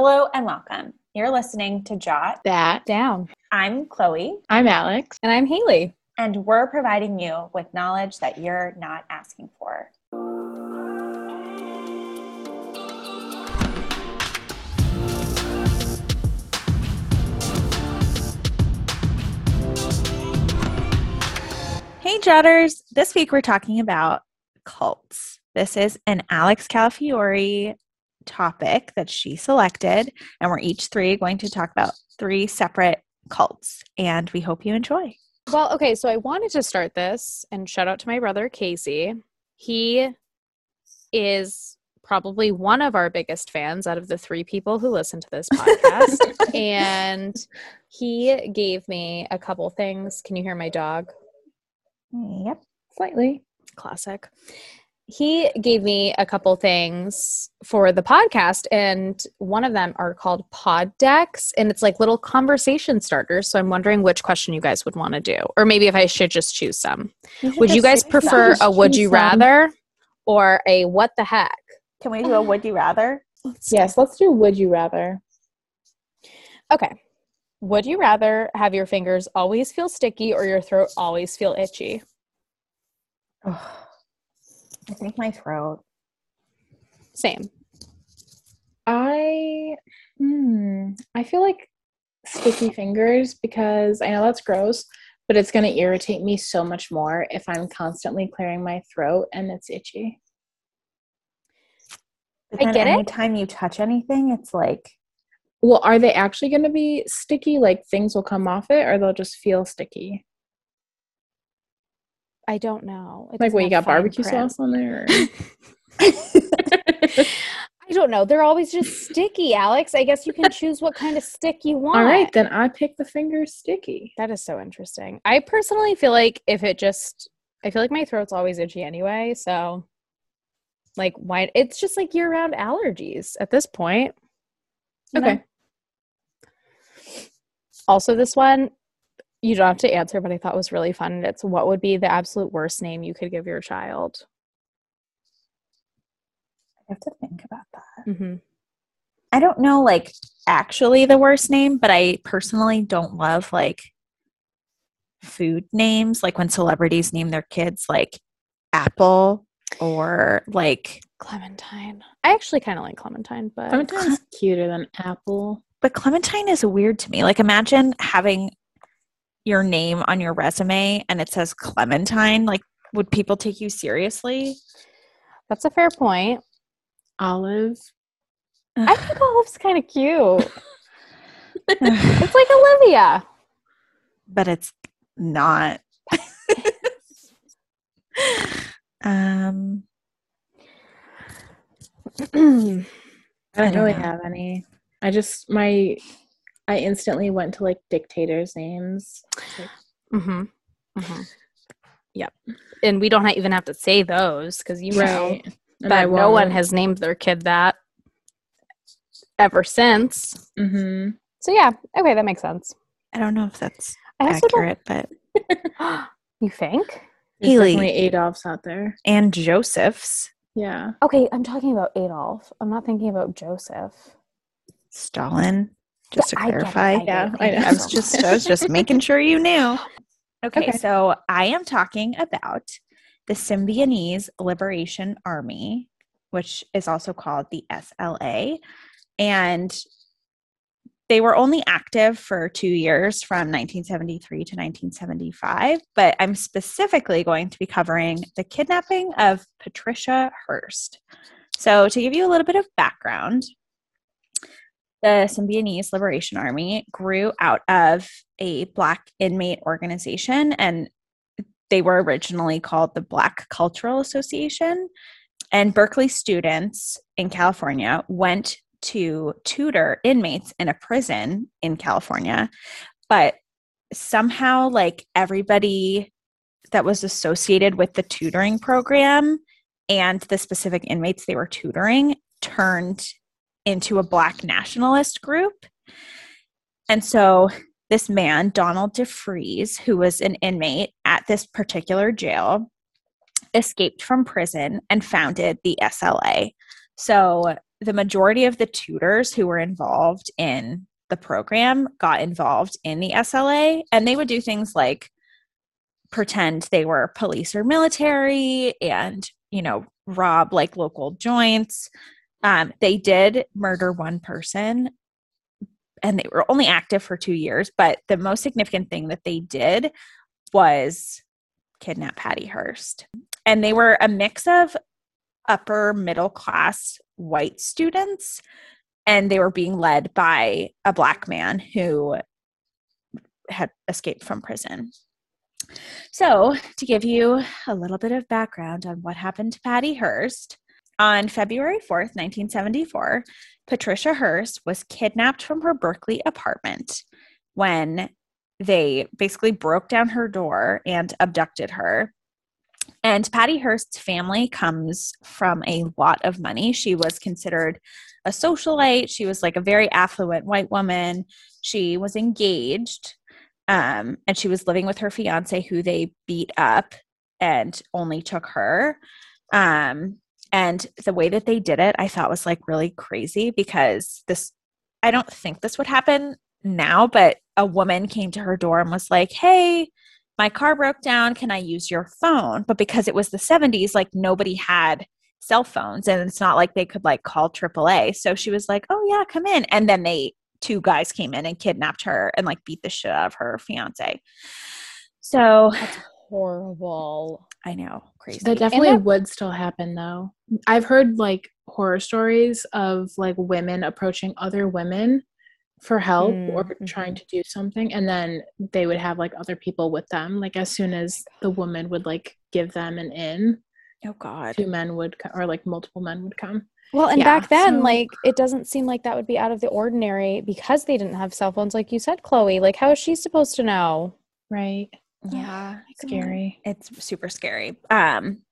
Hello and welcome. You're listening to Jot. That. Down. I'm Chloe, I'm Alex. And I'm Haley. and we're providing you with knowledge that you're not asking for. Hey, Jotters. This week we're talking about cults. This is an Alex Calafiore topic that she selected, and we're each three going to talk about three separate cults, and we hope you enjoy. Well, okay, so I wanted to start this and shout out to my brother Casey. He is probably one of our biggest fans out of the three people who listen to this podcast. and he gave me a couple things. Can you hear my dog? Yep. Slightly. Classic. He gave me a couple things for the podcast, and one of them are called pod decks, and it's like little conversation starters. So I'm wondering which question you guys would want to do, or maybe if I should just choose some. Would you guys prefer a would you choose some. rather or a what the heck? Can we do a would you rather? Yes, let's do would you rather. Okay. Would you rather have your fingers always feel sticky or your throat always feel itchy? I think my throat. Same. I hmm, I feel like sticky fingers because I know that's gross, but it's going to irritate me so much more if I'm constantly clearing my throat and it's itchy. But I get it. Anytime you touch anything, it's like Well, are they actually going to be sticky like things will come off it or they'll just feel sticky? I don't know. It Like what you got barbecue print. sauce on there? I don't know. They're always just sticky, Alex. I guess you can choose what kind of stick you want. All right, then I pick the fingers sticky. That is so interesting. I personally feel like if it just, I feel like my throat's always itchy anyway. So, like, why? It's just like year round allergies at this point. you know? Okay. Also, this one, you don't have to answer, but I thought was really fun. And it's what would be the absolute worst name you could give your child? I have to think about that. Mm-hmm. I don't know, like actually the worst name, but I personally don't love like food names, like when celebrities name their kids like Apple or like. Clementine. I actually kind of like Clementine, but Clementine's cuter than apple. But Clementine is weird to me. Like imagine having your name on your resume and it says Clementine. Like, would people take you seriously? that's a fair point. Olive. I think Olive's kind of cute. It's like Olivia. but it's not. um, I I don't don't really know. have any. I just my I instantly went to like dictators' names. Like, mm-hmm. Mm-hmm. Yep. And we don't even have to say those because you know. And that no one has named their kid that ever since. Mhm. So yeah, okay, that makes sense. I don't know if that's I also accurate, but don't. you think? There's Haley. definitely Adolfs out there. and Joseph's Yeah. Okay, I'm talking about Adolf. I'm not thinking about Joseph. Stalin. Just to I get it, clarify, I get Yeah, it, I know. I was just I was just making sure you knew. Okay, Okay. so I am talking about the Symbionese Liberation Army, which is also called the SLA, and they were only active for two years from 1973 to 1975. But I'm specifically going to be covering the kidnapping of Patricia Hearst. So, to give you a little bit of background, the Symbionese Liberation Army grew out of a Black inmate organization, and they were originally called the Black Cultural Association. And Berkeley students in California went to tutor inmates in a prison in California, but somehow, like everybody that was associated with the tutoring program and the specific inmates they were tutoring turned into a black nationalist group. And so this man, Donald DeFreeze, who was an inmate at this particular jail, escaped from prison and founded the SLA. So the majority of the tutors who were involved in the program got involved in the SLA and they would do things like pretend they were police or military and, you know, rob like local joints. Um, they did murder one person and they were only active for two years. But the most significant thing that they did was kidnap Patty Hearst. And they were a mix of upper middle class white students, and they were being led by a black man who had escaped from prison. So, to give you a little bit of background on what happened to Patty Hearst, on February 4th, 1974, Patricia Hearst was kidnapped from her Berkeley apartment when they basically broke down her door and abducted her. And Patty Hearst's family comes from a lot of money. She was considered a socialite. She was like a very affluent white woman. She was engaged um, and she was living with her fiance, who they beat up and only took her. Um, and the way that they did it, I thought was like really crazy because this, I don't think this would happen now, but a woman came to her door and was like, Hey, my car broke down. Can I use your phone? But because it was the 70s, like nobody had cell phones and it's not like they could like call AAA. So she was like, Oh, yeah, come in. And then they, two guys came in and kidnapped her and like beat the shit out of her fiance. So That's horrible. I know, crazy. That definitely that- would still happen though. I've heard like horror stories of like women approaching other women for help or Mm, trying to do something and then they would have like other people with them like as soon as the woman would like give them an in oh God. two men would co- or like multiple men would come Well, and Yeah, back then, so- like, it doesn't seem like that would be out of the ordinary because they didn't have cell phones, like you said, Chloe. Like, how is she supposed to know? right Yeah. scary It's super scary. Um,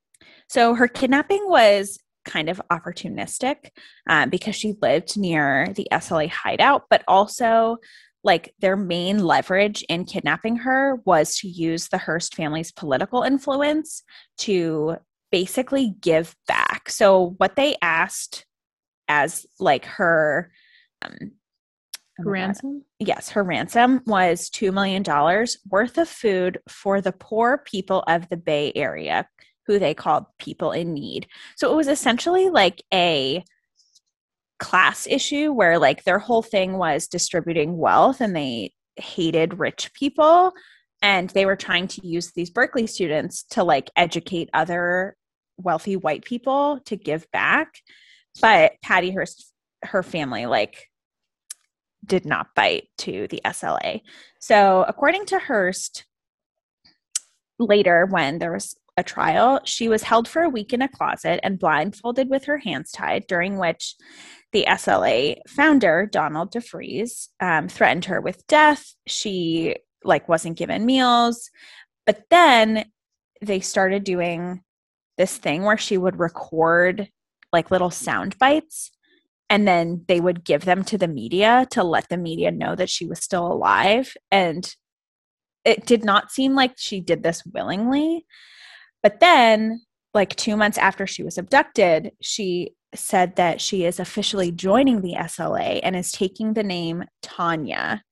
so her kidnapping was kind of opportunistic um, because she lived near the SLA hideout, but also like their main leverage in kidnapping her was to use the Hearst family's political influence to basically give back. So what they asked as like her um, oh my God ransom yes, her ransom was $2 million worth of food for the poor people of the Bay Area, who they called people in need. So it was essentially like a class issue where like their whole thing was distributing wealth and they hated rich people and they were trying to use these Berkeley students to like educate other wealthy white people to give back. But Patty Hearst, her family, like did not bite to the SLA. So, according to Hearst, later when there was a trial, she was held for a week in a closet and blindfolded with her hands tied, during which the SLA founder, Donald DeFreeze, um, threatened her with death. She like wasn't given meals. But then they started doing this thing where she would record like little sound bites and then they would give them to the media to let the media know that she was still alive. And it did not seem like she did this willingly. But then like 2 months after she was abducted she said that she is officially joining the SLA and is taking the name Tanya.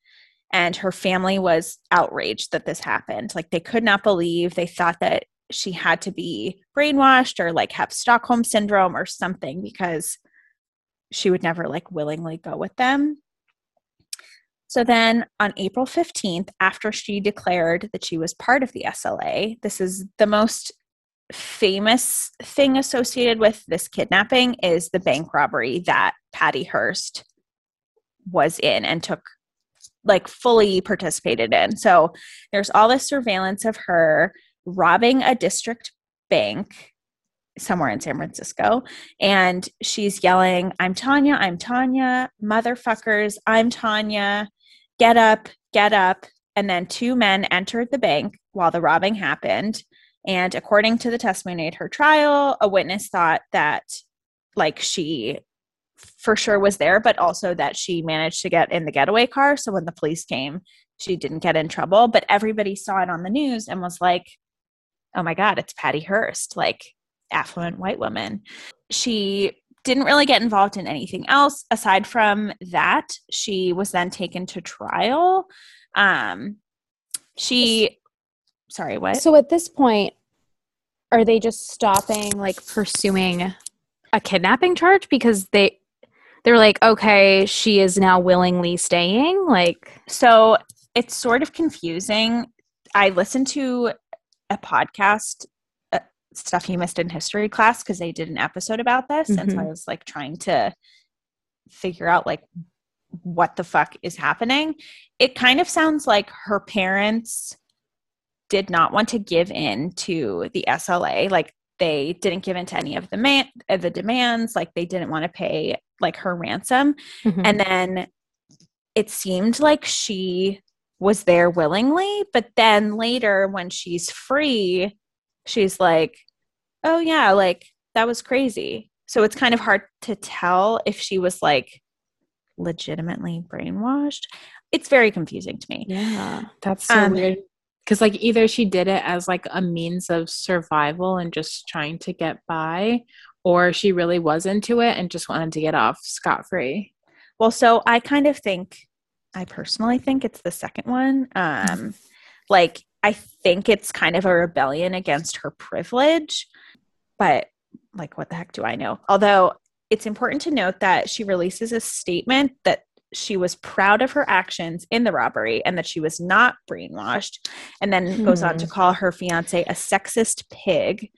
And her family was outraged that this happened. Like they could not believe they thought that she had to be brainwashed or like have Stockholm syndrome or something because she would never like willingly go with them. So then on April 15th, after she declared that she was part of the SLA, this is the most famous thing associated with this kidnapping is the bank robbery that Patty Hearst was in and took like fully participated in. So there's all this surveillance of her robbing a district bank somewhere in San Francisco. And she's yelling, I'm Tanya, I'm Tanya, motherfuckers, I'm Tanya, get up, get up. And then two men entered the bank while the robbing happened. And according to the testimony at her trial, a witness thought that, like, she for sure was there, but also that she managed to get in the getaway car. So when the police came, she didn't get in trouble. But everybody saw it on the news and was like, oh my God, it's Patty Hearst, like affluent white woman. She didn't really get involved in anything else aside from that. She was then taken to trial. Um, she, sorry, what? So at this point, are they just stopping like pursuing a kidnapping charge because they they're like, okay, she is now willingly staying? Like So it's sort of confusing. I listened to a podcast, stuff you missed in history class, because they did an episode about this, and so I Mhm. was like trying to figure out like what the fuck is happening. It kind of sounds like her parents did not want to give in to the SLA, like they didn't give in to any of the man of the demands, like they didn't want to pay like her ransom mhm. and then it seemed like she was there willingly but then later when she's free she's like oh yeah like that was crazy so it's kind of hard to tell if she was like legitimately brainwashed it's very confusing to me yeah. That's so Um, weird. Because like either she did it as like a means of survival and just trying to get by, or she really was into it and just wanted to get off scot free. well so i kind of think i personally think it's the second one um like i think it's kind of a rebellion against her privilege but like what the heck do i know? Although it's important to note that she releases a statement that she was proud of her actions in the robbery and that she was not brainwashed and then goes on to call her fiance a sexist pig.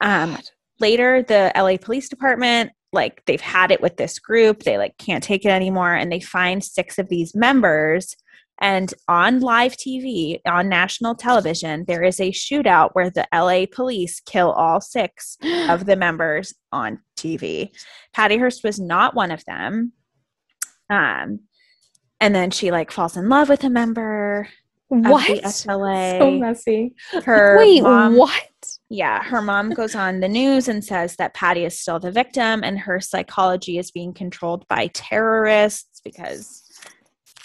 Um later the la police department like they've had it with this group. They like can't take it anymore and they find six of these members and on live tv on national television there is a shootout where the la police kill all six of the members on tv patty hearst was not one of them um and then she like falls in love with a member of what? the SLA. So messy. her Wait, mom, what? yeah, her mom goes on the news and says that Patty is still the victim and her psychology is being controlled by terrorists because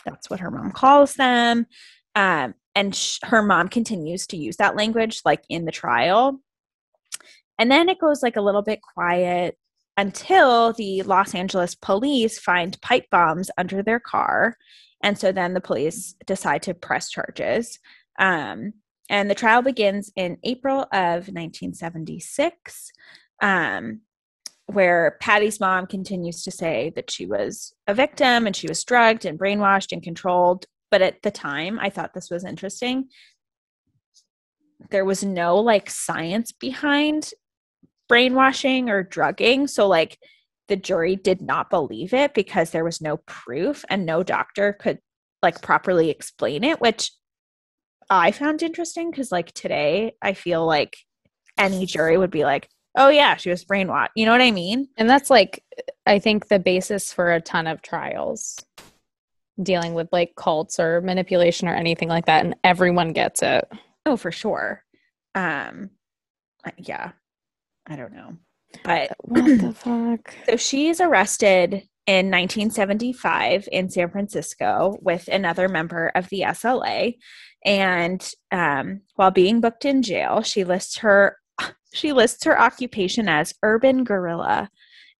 that's what her mom calls them. Um, and sh- her mom continues to use that language like in the trial. And then it goes like a little bit quiet until the Los Angeles police find pipe bombs under their car. And so then the police decide to press charges. Um, and the trial begins in April of 1976, um, where Patty's mom continues to say that she was a victim and she was drugged and brainwashed and controlled. But at the time, I thought this was interesting. There was no like science behind brainwashing or drugging. So, like, the jury did not believe it because there was no proof and no doctor could like properly explain it, which I found interesting because, like, today I feel like any jury would be like, oh, yeah, she was brainwashed. You know what I mean? And that's like, I think, the basis for a ton of trials dealing with like cults or manipulation or anything like that. And everyone gets it. Oh, for sure. Um, yeah, I don't know. But What the fuck? So she's arrested in 1975 in San Francisco with another member of the SLA. And um, while being booked in jail, she lists her she lists her occupation as urban guerrilla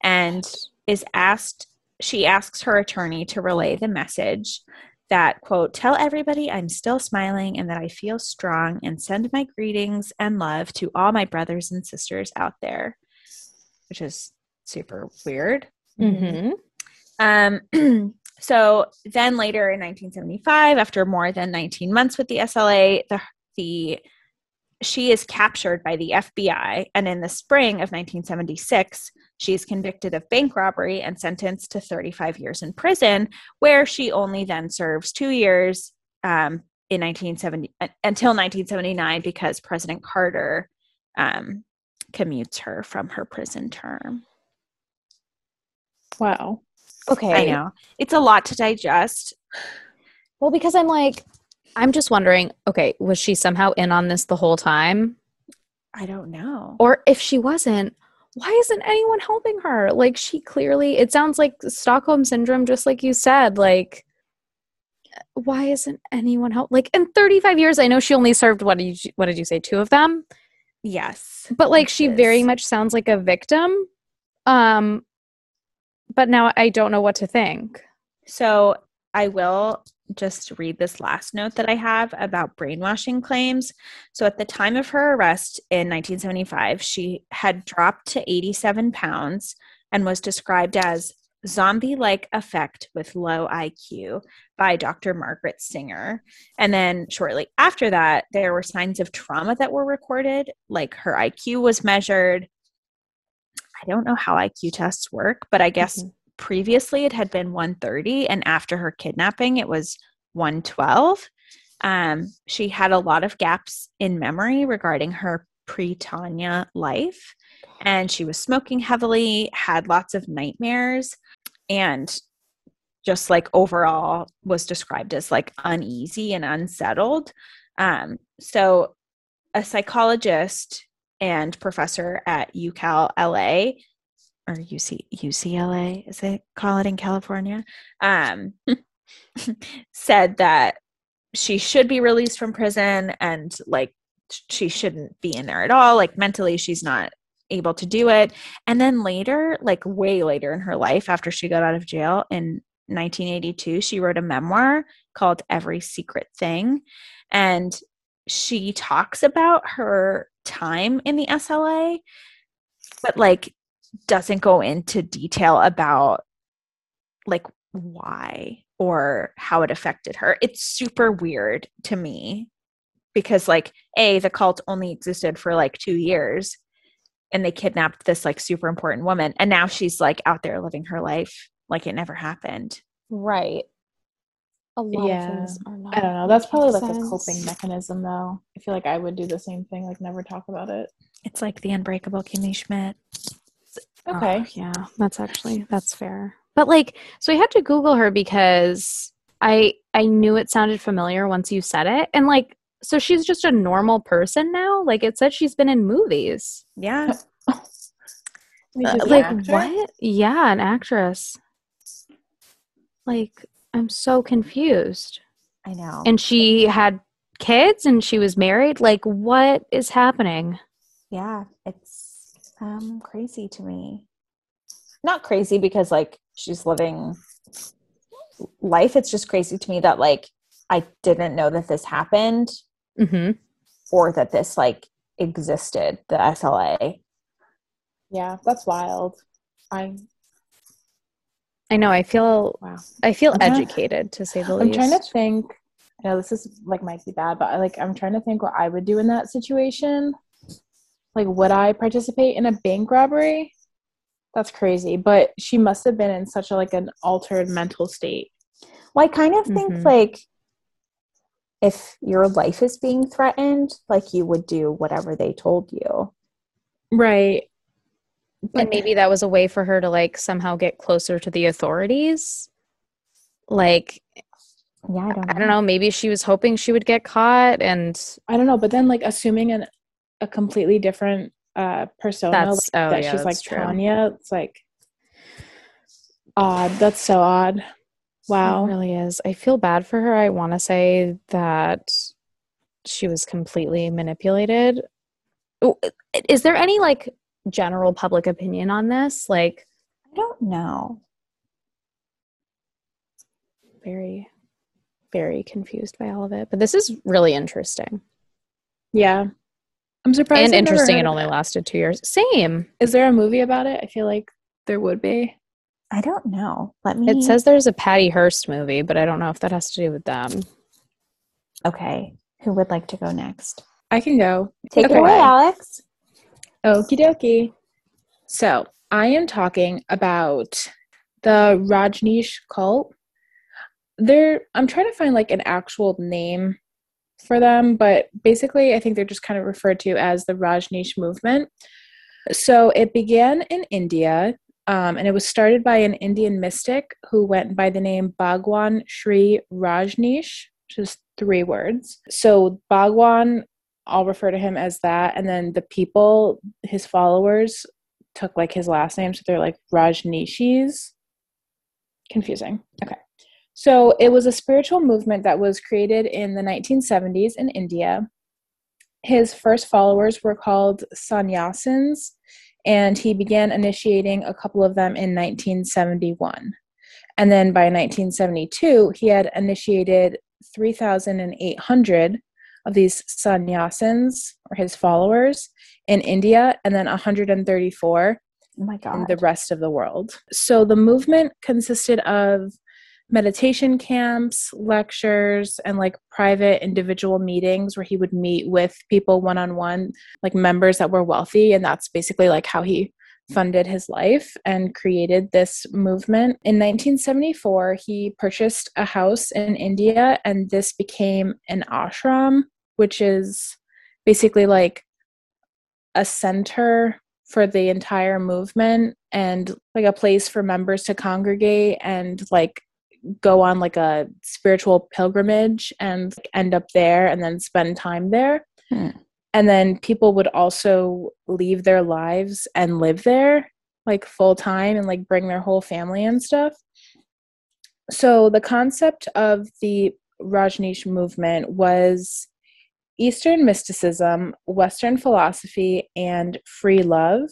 and is asked she asks her attorney to relay the message that quote tell everybody i'm still smiling and that i feel strong and send my greetings and love to all my brothers and sisters out there which is super weird Mm-hmm. um, so then later in 1975, after more than 19 months with the SLA, the the she is captured by the FBI, and in the spring of 1976, she is convicted of bank robbery and sentenced to 35 years in prison, where she only then serves two years um, in 1970 uh, until 1979 because President Carter um, commutes her from her prison term. Wow. Okay. I know it's a lot to digest. Well, because I'm like, I'm just wondering, okay, was she somehow in on this the whole time? I don't know. Or if she wasn't, why isn't anyone helping her? Like, she clearly, it sounds like Stockholm syndrome, just like you said. Like, why isn't anyone help? Like, in 35 years, I know she only served, what did you, what did you say, two of them? Yes. But like, she Which very much sounds like a victim. Um, but now I don't know what to think. So I will just read this last note that I have about brainwashing claims. So at the time of her arrest in 1975, she had dropped to 87 pounds and was described as zombie like effect with low IQ by Dr. Margaret Singer. And then shortly after that, there were signs of trauma that were recorded, like her IQ was measured. I don't know how IQ tests work, but I guess Mhm. Previously it had been 130, and after her kidnapping, it was 112. Um, she had a lot of gaps in memory regarding her pre Tanya life, and she was smoking heavily, had lots of nightmares, and just like overall was described as like uneasy and unsettled. Um, so, a psychologist and professor at UCal LA or UC UCLA, as they call it in California, um, said that she should be released from prison and like she shouldn't be in there at all. Like mentally, she's not able to do it. And then later, like way later in her life, after she got out of jail in 1982, she wrote a memoir called Every Secret Thing. And she talks about her time in the SLA, but like doesn't go into detail about like why or how it affected her. It's super weird to me because like a the cult only existed for like 2 years and they kidnapped this like super important woman and now she's like out there living her life like it never happened. Right. A lot Yeah. of things are not. I don't know. That's probably like making a coping mechanism, though. I feel like I would do the same thing, like never talk about it. It's like the unbreakable Kimmy Schmidt. Okay. Oh, yeah, that's actually that's fair. But like, so I had to Google her because I I knew it sounded familiar once you said it, and like, so she's just a normal person now. Like it said, she's been in movies. Yeah. Uh, like actor? what? Yeah, an actress. Like I'm so confused. I know. And she had kids, and she was married. Like what is happening? yeah it's um crazy to me not crazy because like she's living life it's just crazy to me that like i didn't know that this happened hmm or that this like existed the sla Yeah, that's wild. I I know. I feel wow. I feel I'm educated to say the least. I'm trying to think. I know this is like might be bad, but I like I'm trying to think what I would do in that situation. Like, would I participate in a bank robbery? That's crazy. But she must have been in such a like an altered mental state. well i kind of think Mhm. like if your life is being threatened like you would do whatever they told you Right. and maybe that was a way for her to like somehow get closer to the authorities. Like yeah i don't know I don't know, maybe she was hoping she would get caught and I don't know, but then like assuming an a completely different uh persona That's- like, oh, that yeah, she's like true. Tanya, it's like odd. That's so odd. Wow. It really is. I feel bad for her. I want to say that she was completely manipulated. Is there any like general public opinion on this? Like i don't know very very confused by all of it. But this is really interesting. Yeah. I'm surprised. and I've interesting it of only lasted 2 years. Same. Is there a movie about it? I feel like there would be. i don't know let me It says there's a Patty Hearst movie, but I don't know if that has to do with them. okay who would like to go next I can go. take Okay. it away alex Okie dokie. So I am talking about the Rajneesh cult. They're I'm trying to find like an actual name for them, but basically I think they're just kind of referred to as the Rajneesh movement. So it began in India, um, and it was started by an Indian mystic who went by the name Bhagwan Shree Rajneesh, just three words. So Bhagwan I'll refer to him as that. And then the people, his followers, took like his last name. So they're like Rajneeshis. Confusing. Okay. So it was a spiritual movement that was created in the 1970s in India. His first followers were called sannyasins, and he began initiating a couple of them in 1971. And then by 1972, he had initiated 3,800 of these sannyasins or his followers in India and then 134 Oh in the rest of the world. So the movement consisted of meditation camps, lectures, and like private individual meetings where he would meet with people one on one, like members that were wealthy. And that's basically like how he funded his life and created this movement. In 1974, he purchased a house in India, and this became an ashram, which is basically like a center for the entire movement and like a place for members to congregate and like go on like a spiritual pilgrimage and end up there and then spend time there. Hmm. And then people would also leave their lives and live there like full time and like bring their whole family and stuff. So the concept of the Rajneesh movement was Eastern mysticism, Western philosophy, and free love.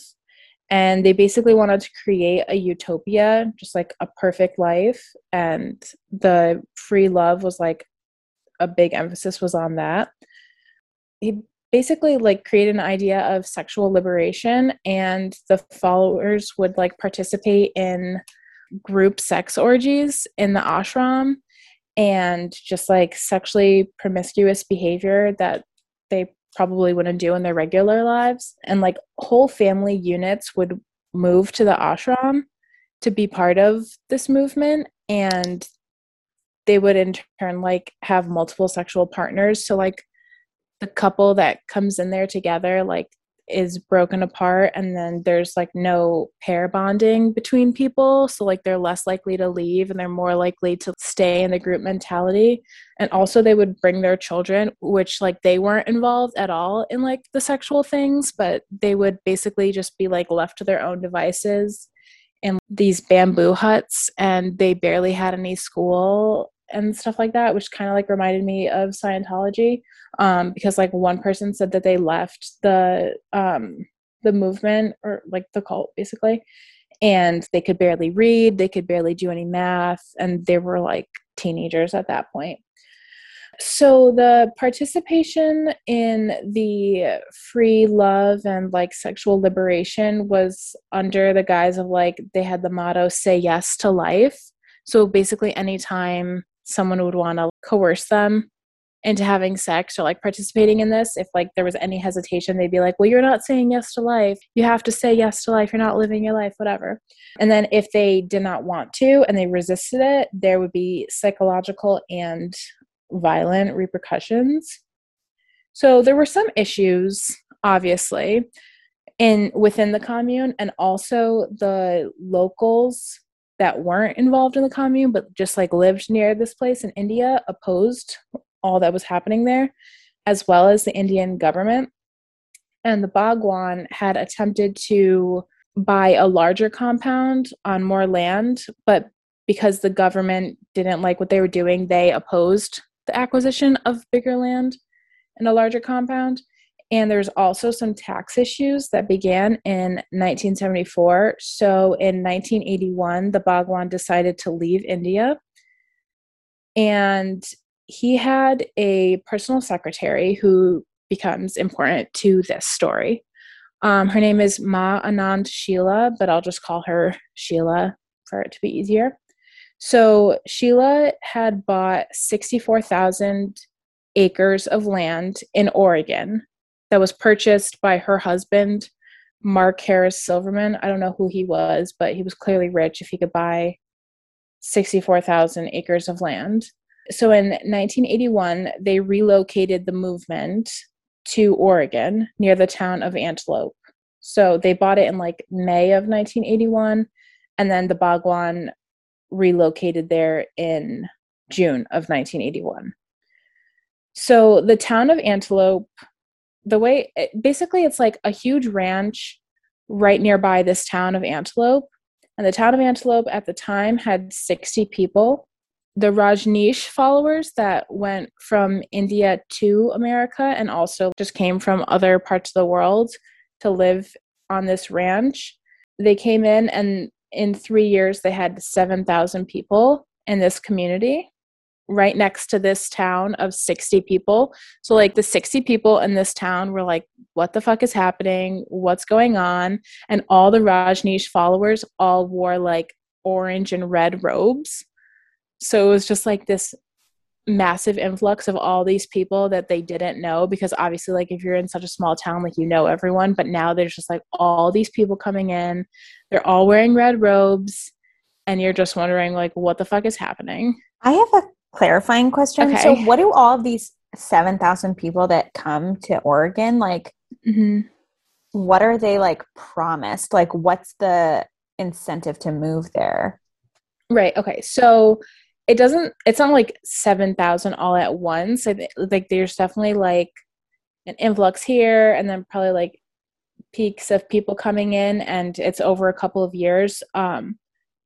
And they basically wanted to create a utopia, just like a perfect life. And the free love was like a big emphasis was on that. He basically like created an idea of sexual liberation, and the followers would like participate in group sex orgies in the ashram and just like sexually promiscuous behavior that they probably wouldn't do in their regular lives. And like whole family units would move to the ashram to be part of this movement. And they would in turn like have multiple sexual partners. So like the couple that comes in there together, like is broken apart and then there's like no pair bonding between people so like they're less likely to leave and they're more likely to stay in the group mentality. And also they would bring their children which like they weren't involved at all in like the sexual things but they would basically just be like left to their own devices in these bamboo huts and they barely had any school and stuff like that which kind of like reminded me of scientology um, because like one person said that they left the um, the movement or like the cult basically and they could barely read they could barely do any math and they were like teenagers at that point. So the participation in the free love and like sexual liberation was under the guise of like they had the motto say yes to life. So basically anytime someone would want to coerce them into having sex or like participating in this if like there was any hesitation they'd be like well you're not saying yes to life. You have to say yes to life. You're not living your life whatever. And then if they did not want to and they resisted it there would be psychological and violent repercussions. So there were some issues obviously in within the commune and also the locals that weren't involved in the commune but just like lived near this place in India opposed all that was happening there, as well as the Indian government. And the Bhagwan had attempted to buy a larger compound on more land, but because the government didn't like what they were doing, they opposed the acquisition of bigger land and a larger compound. And there's also some tax issues that began in 1974. So in 1981, the Bhagwan decided to leave India. And he had a personal secretary who becomes important to this story. Um, her name is Ma Anand Sheila, but I'll just call her Sheila for it to be easier. So Sheila had bought 64,000 acres of land in Oregon that was purchased by her husband, Mark Harris Silverman. I don't know who he was, but he was clearly rich if he could buy 64,000 acres of land. So in 1981, they relocated the movement to Oregon near the town of Antelope. So they bought it in like May of 1981, and then the Bhagwan relocated there in June of 1981. So the town of Antelope, the way basically it's like a huge ranch right nearby this town of Antelope. And the town of Antelope at the time had 60 people the Rajneesh followers that went from India to America and also just came from other parts of the world to live on this ranch. They came in, and in three years, they had 7,000 people in this community right next to this town of 60 people. So, like, the 60 people in this town were like, what the fuck is happening? What's going on? And all the Rajneesh followers all wore like orange and red robes. So, it was just like this massive influx of all these people that they didn't know because obviously like if you're in such a small town like you know everyone but now there's just like all these people coming in they're all wearing red robes and you're just wondering like what the fuck is happening I have a clarifying question. Okay. So, what do all of these 7,000 people that come to Oregon, like, mm-hmm. what are they like promised? Like, what's the incentive to move there? right okay so it doesn't it's not like 7000 all at once I think like there's definitely like an influx here and then probably like peaks of people coming in and it's over a couple of years um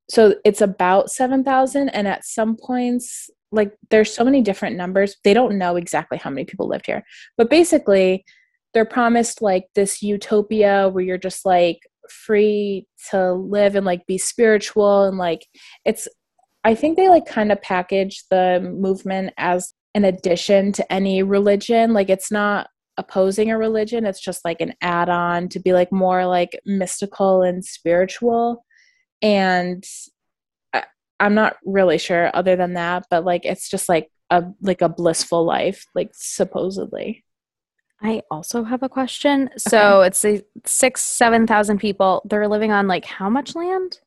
so it's about 7000 and at some points like there's so many different numbers they don't know exactly how many people lived here but basically they're promised like this utopia where you're just like free to live and like be spiritual and like it's I think they like kind of package the movement as an addition to any religion. Like it's not opposing a religion, it's just like an add on to be like more like mystical and spiritual. And I'm not really sure other than that, but like it's just like a like a blissful life, like supposedly. I also have a question. So it's a six, seven thousand people. They're living on like how much land?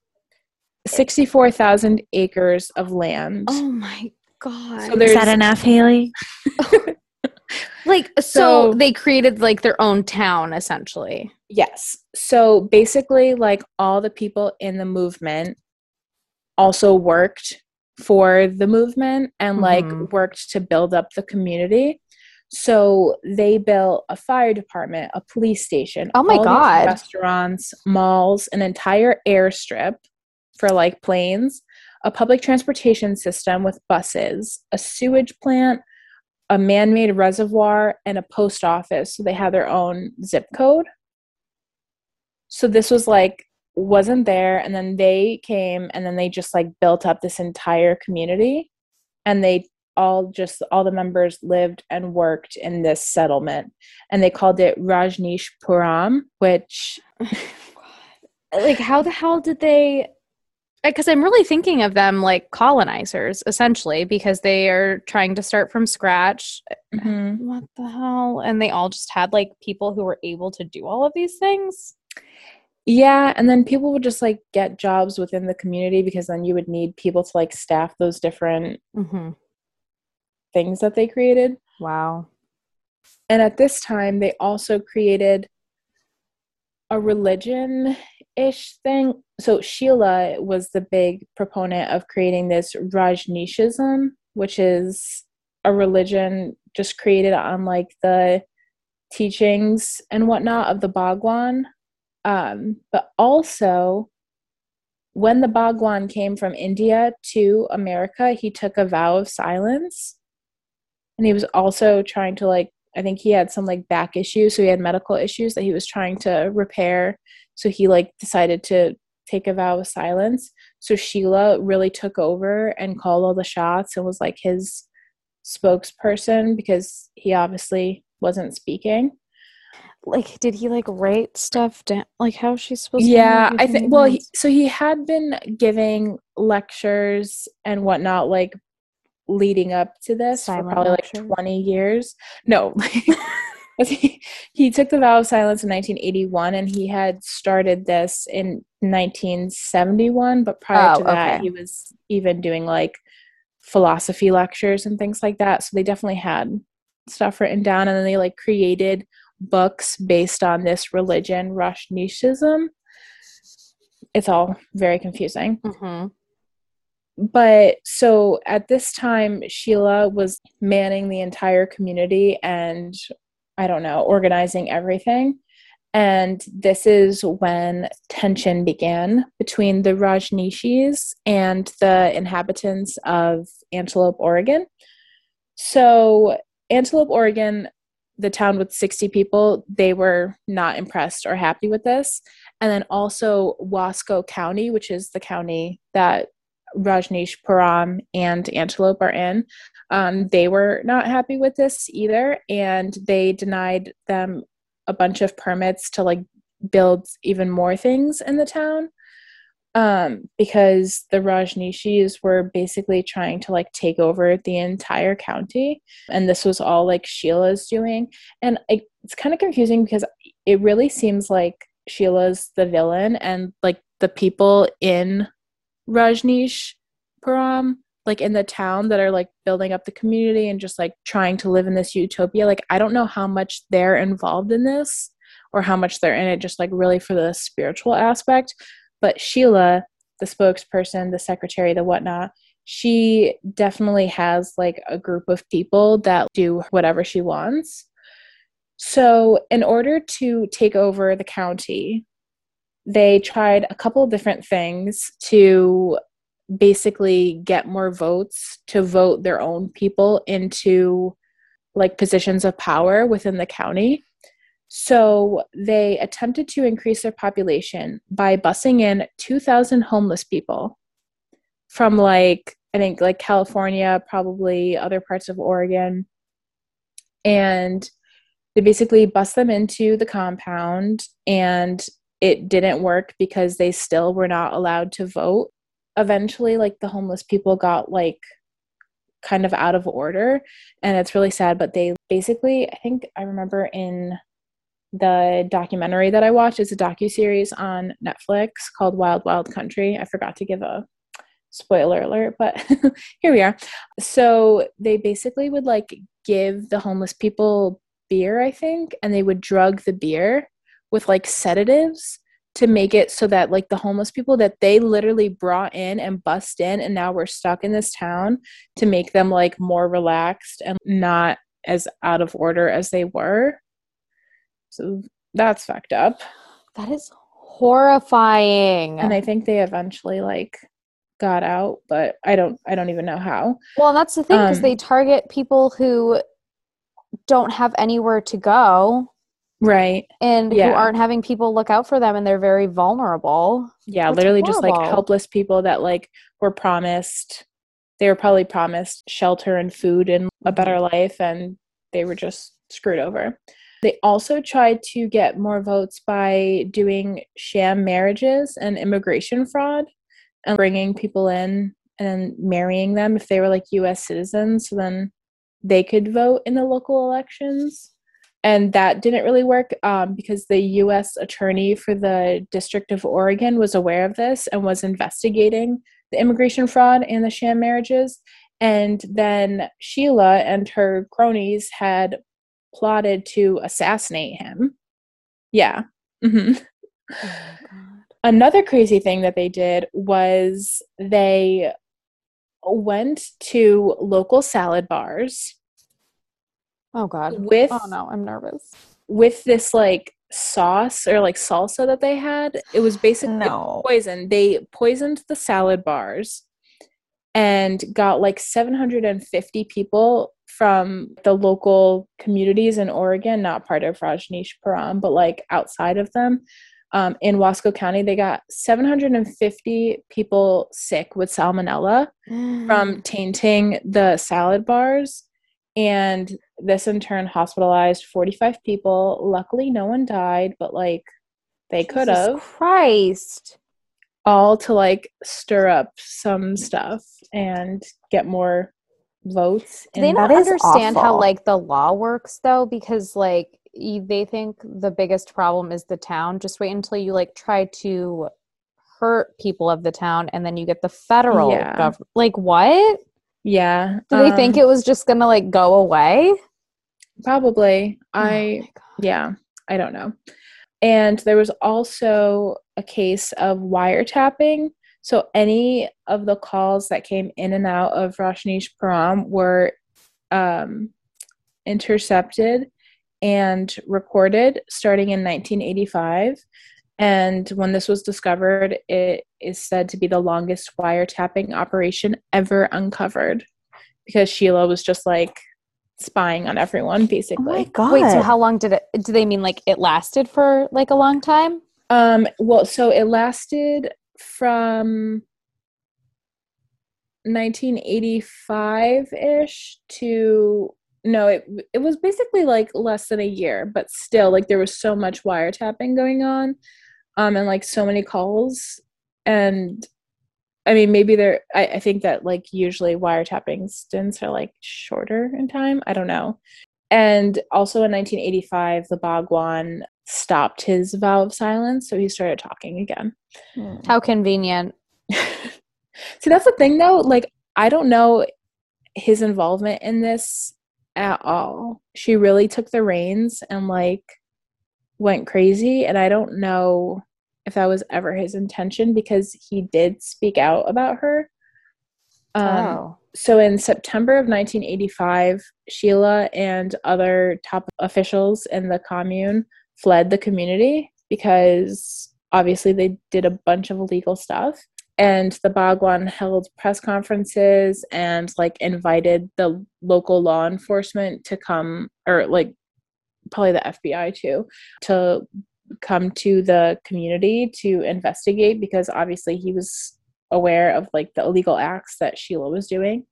64,000 acres of land. Oh my god! So Is that enough, Haley? like so, So- they created like their own town essentially. Yes. So basically, like all the people in the movement also worked for the movement and like Mhm. worked to build up the community. So they built a fire department, a police station, Oh my all God. restaurants, malls, an entire airstrip for like planes, a public transportation system with buses, a sewage plant, a man-made reservoir, and a post office. So they had their own zip code. So this was like wasn't there and then they came and then they just like built up this entire community and they all just all the members lived and worked in this settlement and they called it Rajneesh Puram which oh like how the hell did they because i'm really thinking of them like colonizers essentially because they are trying to start from scratch mm-hmm. what the hell and they all just had like people who were able to do all of these things yeah and then people would just like get jobs within the community because then you would need people to like staff those different mm-hmm. things that they created wow And at this time, they also created a religion ish thing. So Sheila was the big proponent of creating this Rajneeshism, which is a religion just created on like the teachings and whatnot of the Bhagwan. Um, but also, when the Bhagwan came from India to America, he took a vow of silence. And he was also trying to like I think he had some like back issues, so he had medical issues that he was trying to repair. So he like decided to take a vow of silence. So Sheila really took over and called all the shots and was like his spokesperson because he obviously wasn't speaking. Like did he like write stuff down like how is she supposed to Yeah, I think well, he, so he had been giving lectures and whatnot like leading up to this Silent for probably lectures? like 20 years. No. he, he took the vow of silence in 1981 and he had started this in 1971 but prior Oh, to that okay. he was even doing like philosophy lectures and things like that so they definitely had stuff written down and then they like created books based on this religion Rajneeshism it's all very confusing. Mhm. but so at this time sheila was manning the entire community and i don't know organizing everything. And this is when tension began between the rajneeshis and the inhabitants of antelope oregon. So antelope oregon the town with 60 people, they were not impressed or happy with this. And then also Wasco County, which is the county that Rajneeshpuram and Antelope are in, um, they were not happy with this either. And they denied them a bunch of permits to like build even more things in the town um, because the Rajneeshis were basically trying to like take over the entire county, and this was all like Sheila's doing, and it, it's kind of confusing because it really seems like Sheila's the villain, and like the people in Rajneesh Puram, like in the town that are like building up the community and just like trying to live in this utopia. Like I don't know how much they're involved in this or how much they're in it just like really for the spiritual aspect but Sheila, the spokesperson, the secretary, the whatnot, she definitely has like a group of people that do whatever she wants. So, in order to take over the county, they tried a couple of different things to basically get more votes to vote their own people into like positions of power within the county. So they attempted to increase their population by busing in 2,000 homeless people from like, I think like California, probably other parts of Oregon. And they basically bust them into the compound and it didn't work because they still were not allowed to vote. Eventually, like the homeless people got like kind of out of order and it's really sad but they basically i think i remember in the documentary that I watched is a docu series on Netflix called Wild Wild Country. I forgot to give a spoiler alert, but here we are. So they basically would like give the homeless people beer, I think, and they would drug the beer with like sedatives to make it so that like the homeless people that they literally brought in and bust in and now we're stuck in this town to make them like more relaxed and not as out of order as they were so that's fucked up. That is horrifying. And I think they eventually like got out, but I don't I don't even know how. Well, that's the thing because Um, they target people who don't have anywhere to go Right. and who aren't having people look out for them and they're very vulnerable. Yeah, That's literally just like helpless people that like were promised they were probably promised shelter and food and a better life and they were just screwed over. They also tried to get more votes by doing sham marriages and immigration fraud and bringing people in and marrying them if they were like US citizens so then they could vote in the local elections. And that didn't really work um, because the US attorney for the District of Oregon was aware of this and was investigating the immigration fraud and the sham marriages. And then Sheila and her cronies had plotted to assassinate him. Yeah. hmm Oh. Another crazy thing that they did was they went to local salad bars Oh god. with Oh no, I'm nervous. with this like sauce or like salsa that they had. It was basically No. poison. They poisoned the salad bars and got like 750 people from the local communities in Oregon, not part of Rajneeshpuram, but like outside of them. Um, in Wasco County, they got 750 people sick with salmonella from tainting the salad bars. And this in turn hospitalized 45 people. Luckily, no one died, but like they could have Christ. All to like stir up some stuff and get more votes. Do they not understand how like the law works though? Because like they think the biggest problem is the town. Just wait until you like try to hurt people of the town, and then you get the federal Yeah. government. Like what? yeah. Do they think um, it was just gonna like go away? Probably. Oh I God. yeah, I don't know. And there was also a case of wiretapping. So any of the calls that came in and out of Rajneesh Param were um, intercepted and recorded starting in 1985. And when this was discovered, it is said to be the longest wiretapping operation ever uncovered because Sheila was just like, spying on everyone basically. Oh basically. my god. Wait, so how long did it do they mean like it lasted for like a long time? Um, well, so it lasted from 1985 ish to no, it it was basically like less than a year, but still, like there was so much wiretapping going on, um, and like so many calls, and I mean, maybe there. I, I think that like usually wiretapping stints are like shorter in time. I don't know. And also in 1985, the Bhagwan stopped his vow of silence, so he started talking again. Hmm. How convenient. See, that's the thing though. Like, I don't know his involvement in this at all. She really took the reins and like went crazy. And I don't know if that was ever his intention because he did speak out about her. Um, oh. so in September of 1985, Sheila and other top officials in the commune fled the community because obviously they did a bunch of illegal stuff. And the Bhagwan held press conferences and like invited the local law enforcement to come, or like probably the FBI too, to come to the community to investigate because obviously he was aware of like the illegal acts that Sheila was doing.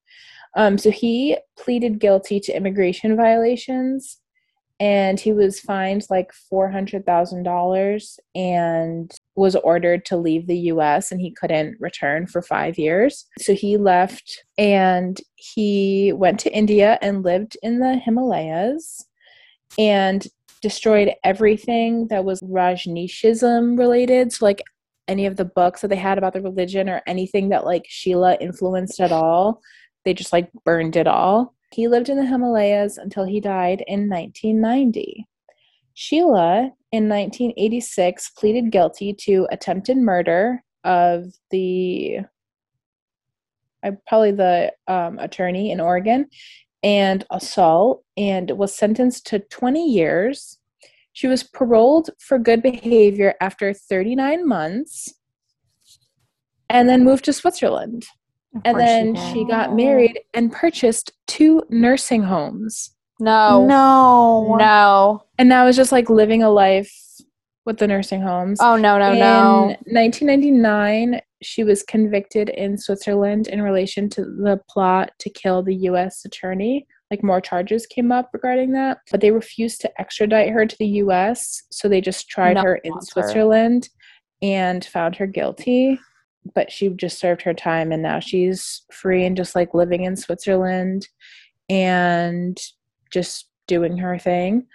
Um, so he pleaded guilty to immigration violations and he was fined like $400,000 and was ordered to leave the US and he couldn't return for five years. So he left and he went to India and lived in the Himalayas and destroyed everything that was Rajneeshism related. So, like any of the books that they had about the religion or anything that like Sheila influenced at all, they just like burned it all. He lived in the Himalayas until he died in 1990. Sheila, in 1986, pleaded guilty to attempted murder of the uh, probably the um, attorney in Oregon and assault and was sentenced to 20 years. She was paroled for good behavior after 39 months and then moved to Switzerland. Of And course she then she got married and purchased two nursing homes. No. No. No. And now is just like living a life with the nursing homes. Oh no, no, no. in no. 1999, she was convicted in Switzerland in relation to the plot to kill the U.S. attorney. Like more charges came up regarding that, but they refused to extradite her to the U.S. So they just tried No her in her. Switzerland and found her guilty. But she just served her time, and now she's free and just like living in Switzerland and just doing her thing.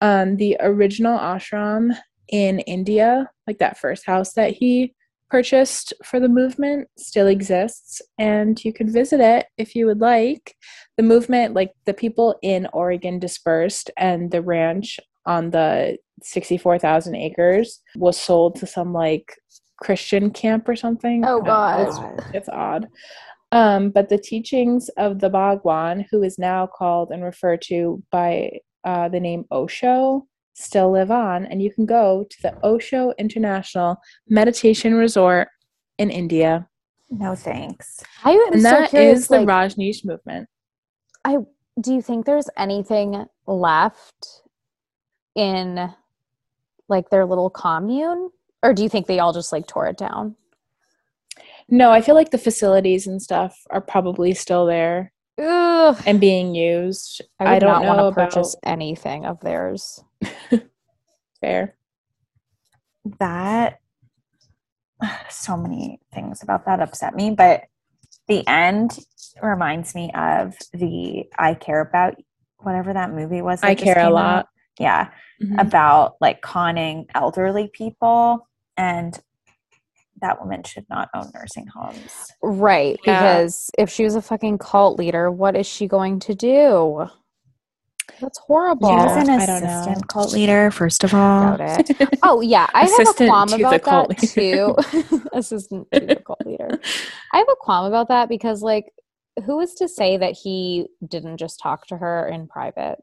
Um, the original ashram in India, like that first house that he purchased for the movement, still exists, and you could visit it if you would like. The movement, like the people in Oregon dispersed, and the ranch on the 64,000 acres was sold to some like Christian camp or something. Oh, I it's- God. it's odd. Um, but the teachings of the Bhagwan, who is now called and referred to by uh, the name Osho, still live on, and you can go to the Osho International Meditation Resort in India, No thanks. I am and so that is curious. the like, Rajneesh movement. I do you think there's anything left in like their little commune, or do you think they all just like tore it down? No, I feel like the facilities and stuff are probably still there Ugh. and being used. I I don't want know to purchase about- anything of theirs. Fair. That so many things about that upset me, but the end reminds me of the I care about whatever that movie was. that I care a lot. out. Yeah, Mhm. about like conning elderly people and that woman should not own nursing homes. Right. Yeah. Because if she was a fucking cult leader, what is she going to do? That's horrible. She was Yeah, an I don't know. assistant cult leader, first of all. Oh yeah, I have a qualm about cult that too. Assistant to the cult leader. I have a qualm about that because, like, who is to say that he didn't just talk to her in private?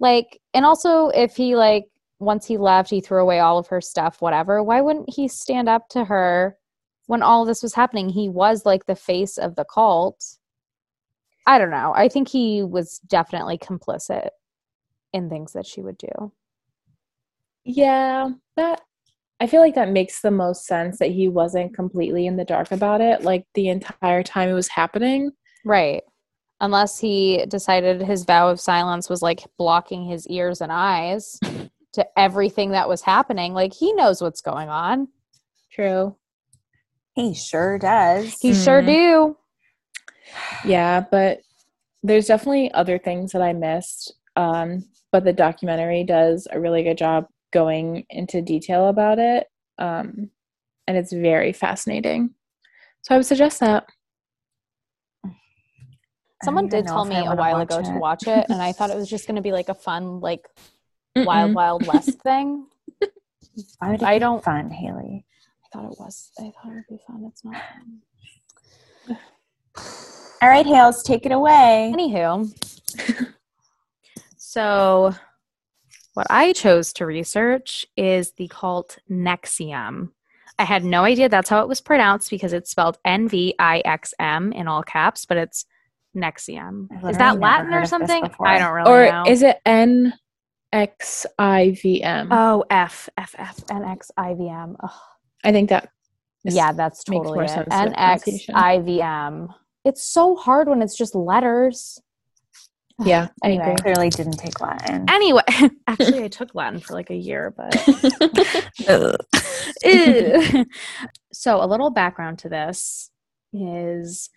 Like, and also if he like once he left, he threw away all of her stuff, whatever. Why wouldn't he stand up to her when all this was happening? He was like the face of the cult. I don't know. I think he was definitely complicit in things that she would do. Yeah, that I feel like that makes the most sense that he wasn't completely in the dark about it like the entire time it was happening. Right. Unless he decided his vow of silence was like blocking his ears and eyes to everything that was happening. Like he knows what's going on. True. He sure does. He sure Mhm. do. Yeah, but there's definitely other things that I missed. Um, but the documentary does a really good job going into detail about it. Um, and it's very fascinating. So I would suggest that. Someone did tell me a while watch ago to watch it, and I thought it was just going to be like a fun, like Wild Mm-mm. Wild West thing. Why would it I don't- fun, Haley? I thought it was. I thought it would be fun. It's not. Fun. All right, Hales, take it away. Anywho, so what I chose to research is the cult Nexium. I had no idea that's how it was pronounced because it's spelled N V I X M in all caps, but it's Nexium. Is that Latin or something? I don't really or know. is it N X I V M? oh, F F F N X I V M. Ugh. I think that is- Yeah, that's totally more it. sense with N X pronunciation. I V M. It's so hard when it's just letters. Yeah, I Anyway. agree. Clearly didn't take Latin. Anyway, actually, I took Latin for like a year, but so a little background to this is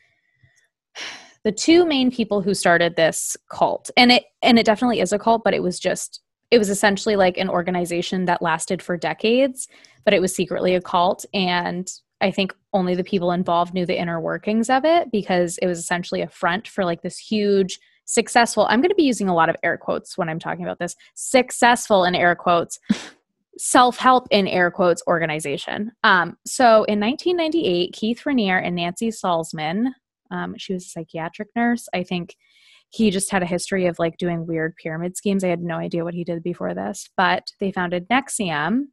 the two main people who started this cult and it and it definitely is a cult but it was just it was essentially like an organization that lasted for decades but it was secretly a cult. And i think only the people involved knew the inner workings of it because it was essentially a front for like this huge successful i'm going to be using a lot of air quotes when i'm talking about this successful in air quotes self-help in air quotes organization. Um, so in 1998 keith Raniere and nancy salzman um, she was a psychiatric nurse. I think he just had a history of like doing weird pyramid schemes. I had no idea what he did before this but they founded nexium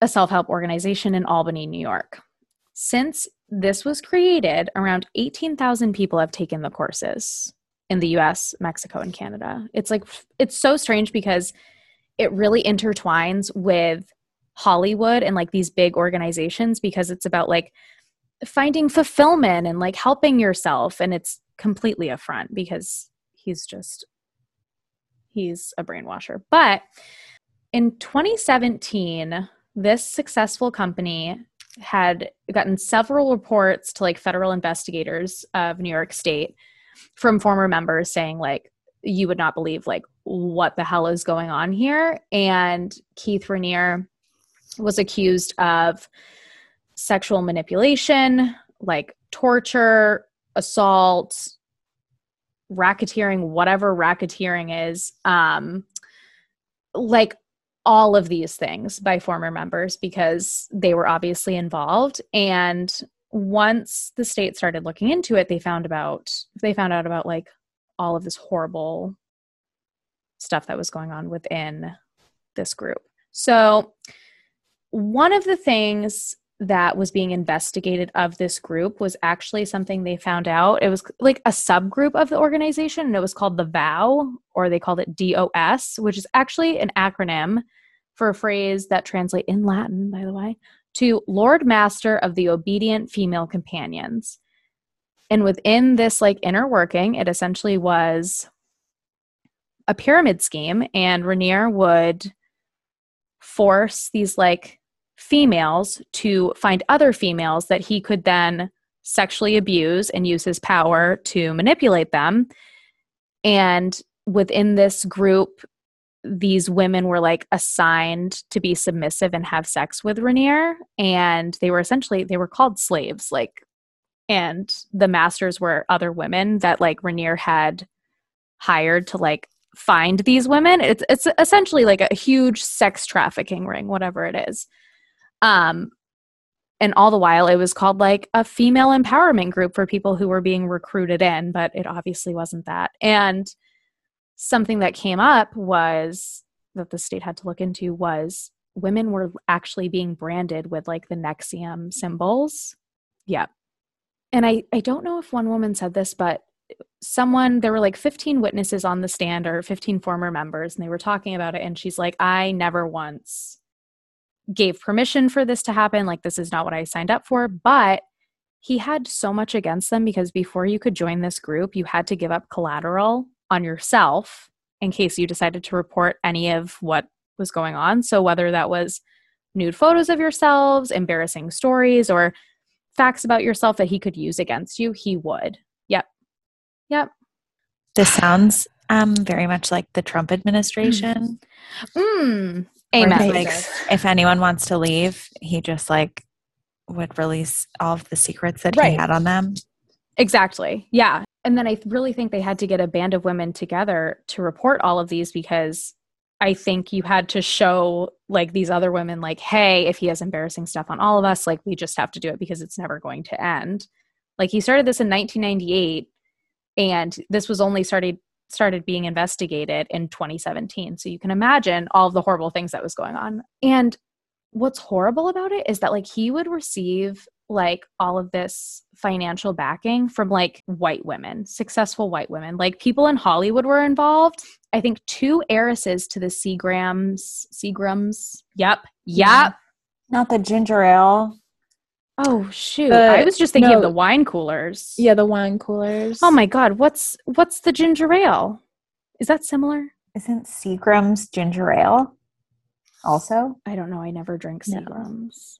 a self-help organization in albany new york. Since this was created around 18000 people have taken the courses in the us mexico and canada. It's like it's so strange because it really intertwines with Hollywood and like these big organizations because it's about like finding fulfillment and like helping yourself and it's completely a front because he's just he's a brainwasher. But in 2017, this successful company had gotten several reports to like federal investigators of New York State from former members saying like you would not believe like what the hell is going on here and Keith Raniere was accused of sexual manipulation, like torture, assault, racketeering, whatever racketeering is, um, like all of these things by former members because they were obviously involved. And once the state started looking into it, they found about they found out about like all of this horrible stuff that was going on within this group. So, one of the things that was being investigated of this group was actually something they found out. It was like a subgroup of the organization, and it was called the VOW, or they called it DOS, which is actually an acronym for a phrase that translates in Latin, by the way, to Lord Master of the Obedient Female Companions. And within this like inner working, it essentially was a pyramid scheme, and Raniere would force these like females to find other females that he could then sexually abuse and use his power to manipulate them. And within this group, these women were like assigned to be submissive and have sex with Raniere. And they were essentially, they were called slaves. Like, and the masters were other women that like Raniere had hired to like find these women. It's it's essentially like a huge sex trafficking ring, whatever it is. Um, and all the while, it was called like a female empowerment group for people who were being recruited in, but it obviously wasn't that. And something that came up was that the state had to look into was women were actually being branded with like the Nexium symbols. Yeah. And I, I don't know if one woman said this, but someone there were like 15 witnesses on the stand or 15 former members and they were talking about it and she's like I never once gave permission for this to happen like this is not what I signed up for but he had so much against them because before you could join this group you had to give up collateral on yourself in case you decided to report any of what was going on so whether that was nude photos of yourselves embarrassing stories or facts about yourself that he could use against you he would yep Yep. This sounds um very much like the Trump administration. Mm. Amen. he, like if anyone wants to leave, he just like would release all of the secrets that Right. he had on them. Exactly. Yeah. And then I really think they had to get a band of women together to report all of these because I think you had to show like these other women, like, hey, if he has embarrassing stuff on all of us, like, we just have to do it because it's never going to end. Like, he started this in 1998 and this was only started started being investigated in 2017 so you can imagine all the horrible things that was going on and what's horrible about it is that like he would receive like all of this financial backing from like white women, successful white women. Like people in Hollywood were involved. I think two heiresses to the Seagrams, Seagrams. Yep. Yep. Not the ginger ale. Oh shoot. The- I was just thinking of the wine coolers. Yeah, the wine coolers. Oh my god, what's what's the ginger ale? Is that similar? Isn't Seagram's ginger ale also? I don't know. I never drink No. Seagrams.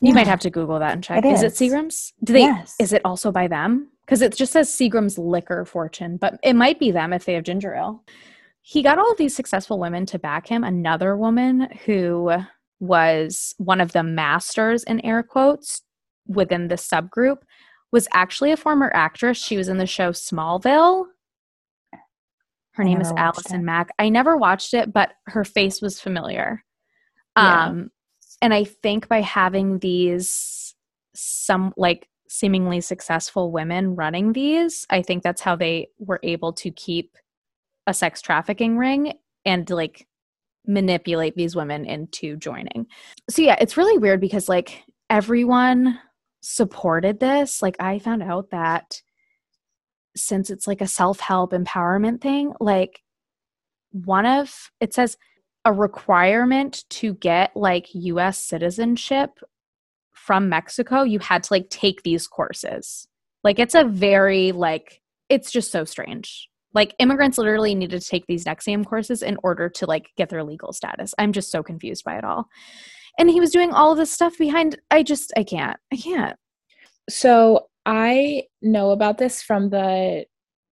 You Yeah. might have to Google that and check. It is. it is. Seagrams? Do they? Yes. Is it also by them? Because it just says Seagram's Liquor Fortune, but it might be them if they have ginger ale. He got all of these successful women to back him. Another woman who was one of the masters in air quotes within the subgroup was actually a former actress. She was in the show Smallville. Her I name is Allison it. Mack. I never watched it, but her face was familiar. Yeah. Um, and I think by having these some like seemingly successful women running these, I think that's how they were able to keep a sex trafficking ring and like manipulate these women into joining. So yeah, it's really weird because like everyone supported this. Like I found out that since it's like a self-help empowerment thing, like one of it says a requirement to get like US citizenship from Mexico, you had to like take these courses. Like it's a very like it's just so strange. Like immigrants literally needed to take these Nexium courses in order to like get their legal status. I'm just so confused by it all. And he was doing all of this stuff behind I just I can't. I can't. So I know about this from the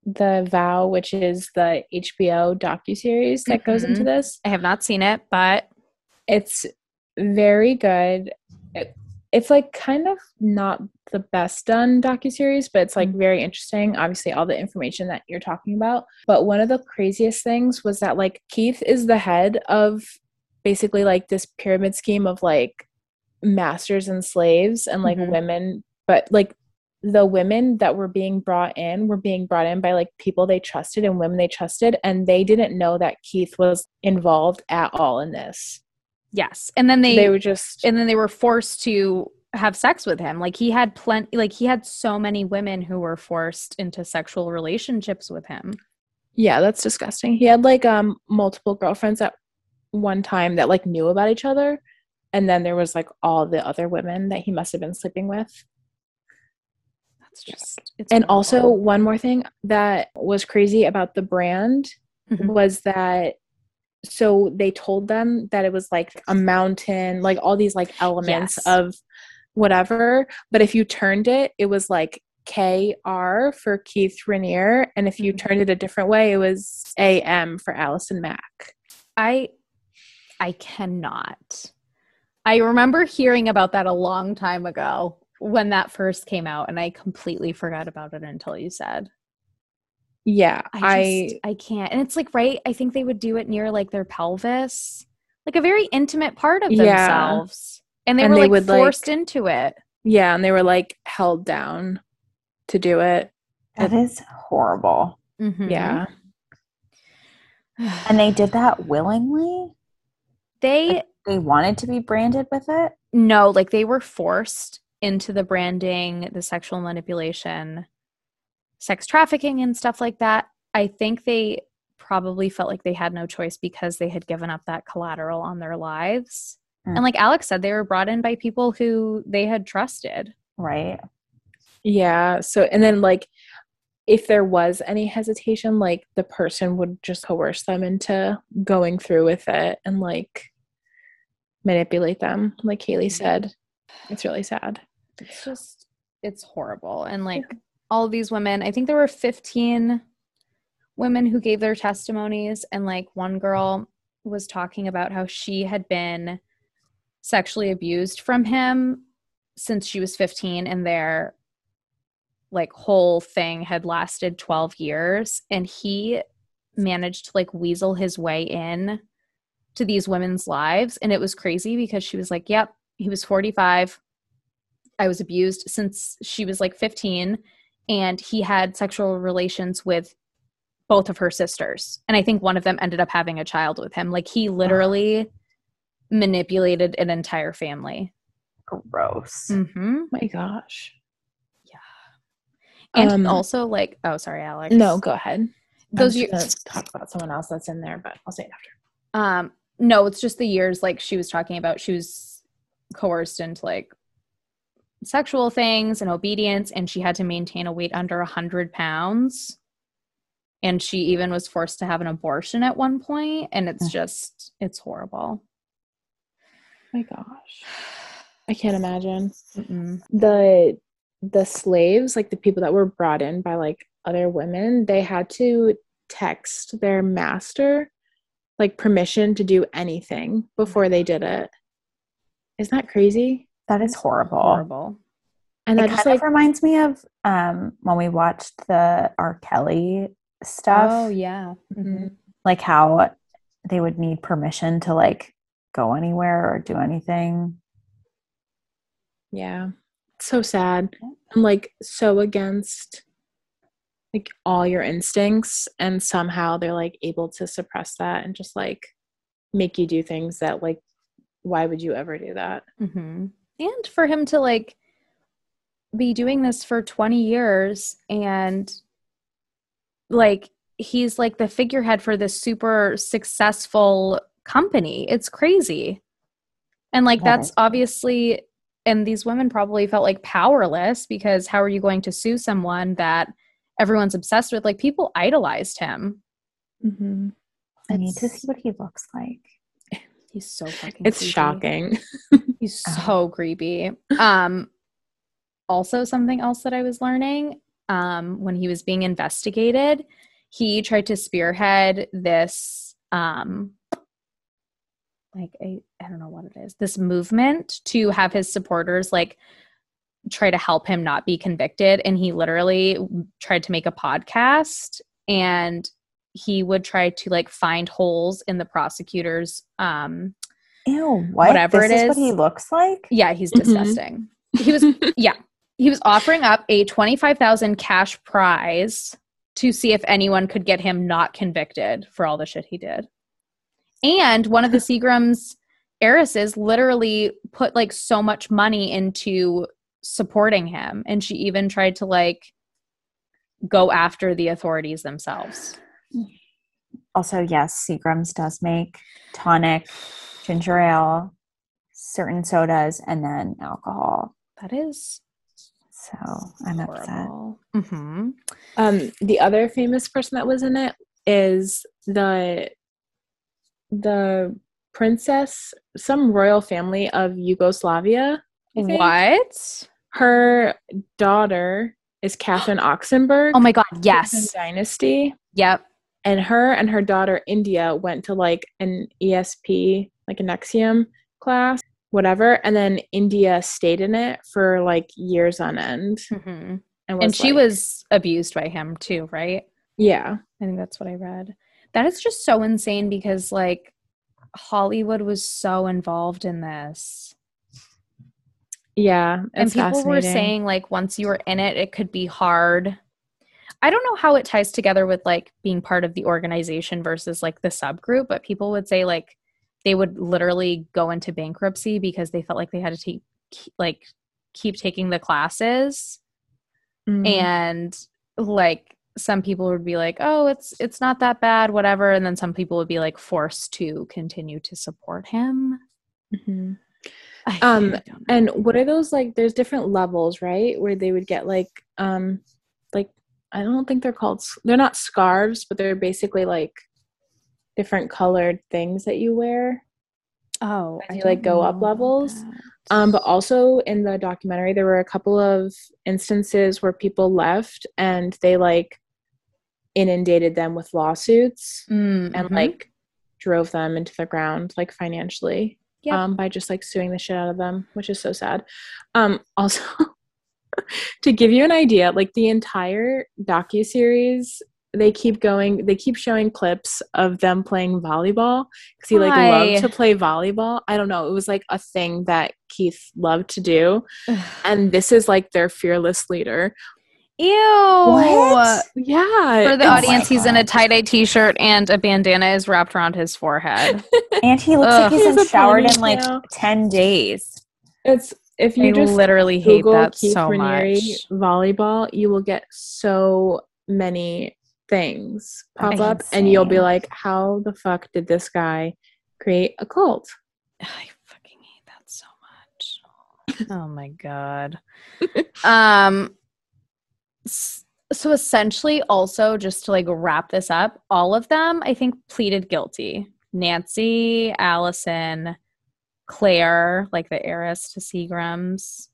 the vow, which is the HBO docu series that goes into Mhm. this. I have not seen it, but It's very good. It- It's like kind of not the best done docu series, but it's like very interesting. Obviously, all the information that you're talking about. But one of the craziest things was that like Keith is the head of basically like this pyramid scheme of like masters and slaves and like Mhm. women, but like the women that were being brought in were being brought in by like people they trusted and women they trusted and they didn't know that Keith was involved at all in this. Yes. And then they, They, were just and then they were forced to have sex with him. Like he had plenty like he had so many women who were forced into sexual relationships with him. yeah, that's disgusting. He had like um multiple girlfriends at one time that like knew about each other and then there was like all the other women that he must have been sleeping with. That's just it's And also one more thing that was crazy about the brand Mhm. was that so they told them that it was like a mountain, like all these like elements Yes. of whatever, but if you turned it, it was like KR for Keith Raniere, and if you Mhm. turned it a different way, it was AM for Allison Mack. I I cannot. I remember hearing about that a long time ago when that first came out and I completely forgot about it until you said. Yeah, I I, just I, can't. And it's like right, I think they would do it near like their pelvis. Like a very intimate part of Yeah. themselves. And they And were they like would, like- forced into it. yeah, and they were like held down to do it. That is horrible. Mhm. Yeah, And they did that willingly? they They wanted to be branded with it? no, like they were forced into the branding, the sexual manipulation, sex trafficking, and stuff like that, I think they probably felt like they had no choice because they had given up that collateral on their lives. Mm. And like Alex said, they were brought in by people who they had trusted. Right. Yeah. So, and then like, if there was any hesitation, like the person would just coerce them into going through with it and like manipulate them, like Haley said. It's really sad. It's just, it's horrible. And like all these women, I think there were 15 women who gave their testimonies. And like one girl was talking about how she had been sexually abused from him since she was 15 and their like whole thing had lasted 12 years and he managed to like weasel his way in to these women's lives and it was crazy because she was like yep he was 45 i was abused since she was like 15 and he had sexual relations with both of her sisters and i think one of them ended up having a child with him like he literally manipulated an entire family Gross. mm-hmm. My gosh. Yeah. And Um, also like oh sorry alex No, go ahead. those I'm years talk about someone else that's in there, but I'll say it after. Um, no, it's just the years like she was talking about. She was coerced into like sexual things and obedience, and she had to maintain a weight under a hundred pounds. And she even was forced to have an abortion at one point, and it's just it's horrible. My gosh. I can't imagine. Mm-mm. the the slaves like the people that were brought in by like other women they had to text their master like permission to do anything before they mm-hmm. did it isn't that crazy That is horrible. Horrible. and it that kind just of like reminds me of um, when we watched the R. Kelly stuff. Oh yeah. Mhm. Like how they would need permission to like go anywhere or do anything. yeah it's so sad i'm like so against like all your instincts and somehow they're like able to suppress that and just like make you do things that like why would you ever do that hmm And for him to like be doing this for 20 years and like he's like the figurehead for this super successful company. It's crazy. And like That that's obviously and these women probably felt like powerless because how are you going to sue someone that everyone's obsessed with? Like people idolized him. mm-hmm. I need to see what he looks like. He's so fucking it's creepy. shocking He's Oh. so creepy. Um, also, something else that I was learning um, when he was being investigated, he tried to spearhead this, um, like I I don't know what it is, this movement to have his supporters like try to help him not be convicted, and he literally tried to make a podcast and he would try to like find holes in the prosecutor's um Ew, what? Whatever this it is, what he looks like? yeah he's Mhm. disgusting he was yeah he was offering up a 25000 cash prize to see if anyone could get him not convicted for all the shit he did and one of the seagram's heiresses literally put like so much money into supporting him and she even tried to like go after the authorities themselves Also, yes, Seagram's does make tonic, ginger ale, certain sodas, and then alcohol. that is So I'm upset. mm-hmm. Um, the other famous person that was in it is the the princess, some royal family of Yugoslavia. What Her daughter is Catherine Oxenberg. oh my god yes Dynasty. yep And her and her daughter India went to like an ESP, like an Nexium class, whatever. And then India stayed in it for like years on end. hmm And, and she like- was abused by him too right yeah. i think that's what i read that is just so insane because like hollywood was so involved in this Yeah. and people were saying like once you were in it it could be hard i don't know how it ties together with like being part of the organization versus like the subgroup but people would say like they would literally go into bankruptcy because they felt like they had to take like keep taking the classes Mm. and like some people would be like oh it's it's not that bad whatever and then some people would be like forced to continue to support him Mhm. Um. And what are those like? There's different levels, right? Where they would get like, um, like I don't think they're called they're not scarves, but they're basically like different colored things that you wear. oh I you, like, go up levels. Um, but also in the documentary, there were a couple of instances where people left and they like inundated them with lawsuits Mm, and mhm. like drove them into the ground like financially Yep. um, by just like suing the shit out of them, which is so sad. Um, also, to give you an idea, like the entire docu series, they keep going. They keep showing clips of them playing volleyball because he like Why? loved to play volleyball. I don't know. It was like a thing that Keith loved to do, and this is like their fearless leader. Ew. What? Yeah, For the Oh audience, he's in a oh tie dye t shirt and a bandana is wrapped around his forehead. And he looks Ugh. like he's He has been showered in like ponytail. 10 days. it's if I you just literally hate Google that Keith so Raniere much. volleyball, you will get so many things pop That's up, and you'll be like, "How the fuck did this guy create a cult?" I fucking hate that so much. oh my god. um so essentially also just to like wrap this up, all of them I think pleaded guilty. Nancy, Allison, Claire, like the heiress to Seagrams.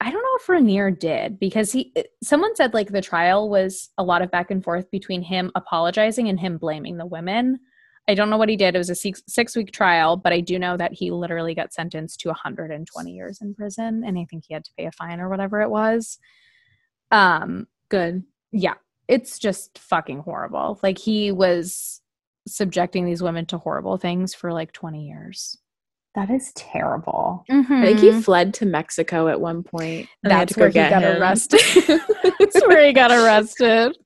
I don't know if Raniere did because he someone said like the trial was a lot of back and forth between him apologizing and him blaming the women. I don't know what he did. It was a six, six week trial, but I do know that he literally got sentenced to 120 years in prison, and I think he had to pay a fine or whatever it was. Um, Good. yeah, it's just fucking horrible. Like he was subjecting these women to horrible things for like 20 years. That is terrible. I think he fled to Mexico at one point. and they had That's where he got him. arrested. That's where he got arrested.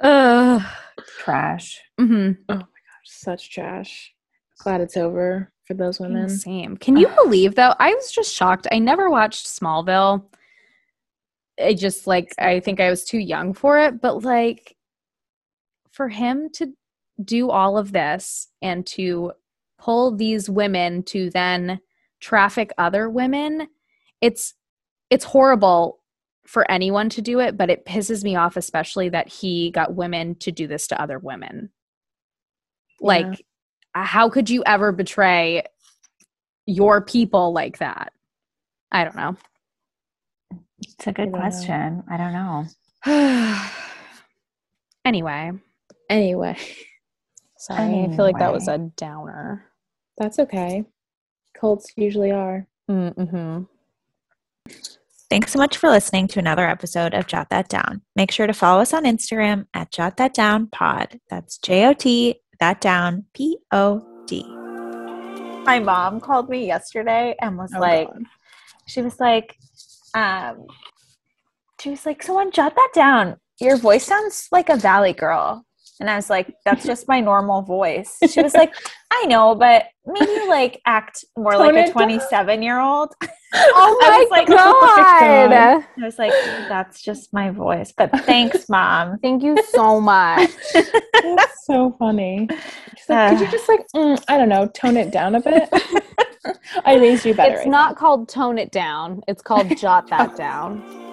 Uh, Trash. mhm. Oh my gosh, such trash. Glad it's over for those women. Same. Can you believe though? I was just shocked. I never watched Smallville. I just like I think I was too young for it, but like for him to do all of this and to pull these women to then traffic other women, it's it's horrible for anyone to do it, but it pisses me off especially that he got women to do this to other women. Like how could you ever betray your people like that? I don't know. It's a good I don't know. question. I don't know. anyway, Anyway, sorry. I feel like that was a downer. That's okay. Cults usually are. Mm-hmm. Thanks so much for listening to another episode of Jot That Down. Make sure to follow us on Instagram at Jot That Down Pod. That's J O T that down P O D. My mom called me yesterday and was Oh, like, God. she was like, um, she was like, someone jot that down. Your voice sounds like a valley girl. And I was like, that's just my normal voice. She was like, I know, but maybe like act more Tone like a 27 year old. Oh I my was like, god! oh my God. I was like, that's just my voice. But thanks, mom. Thank you so much. That's so funny. She's like, could you Uh. just like, mm, I don't know, tone it down a bit? I raised you better. it's I not called tone it down. It's called jot that down.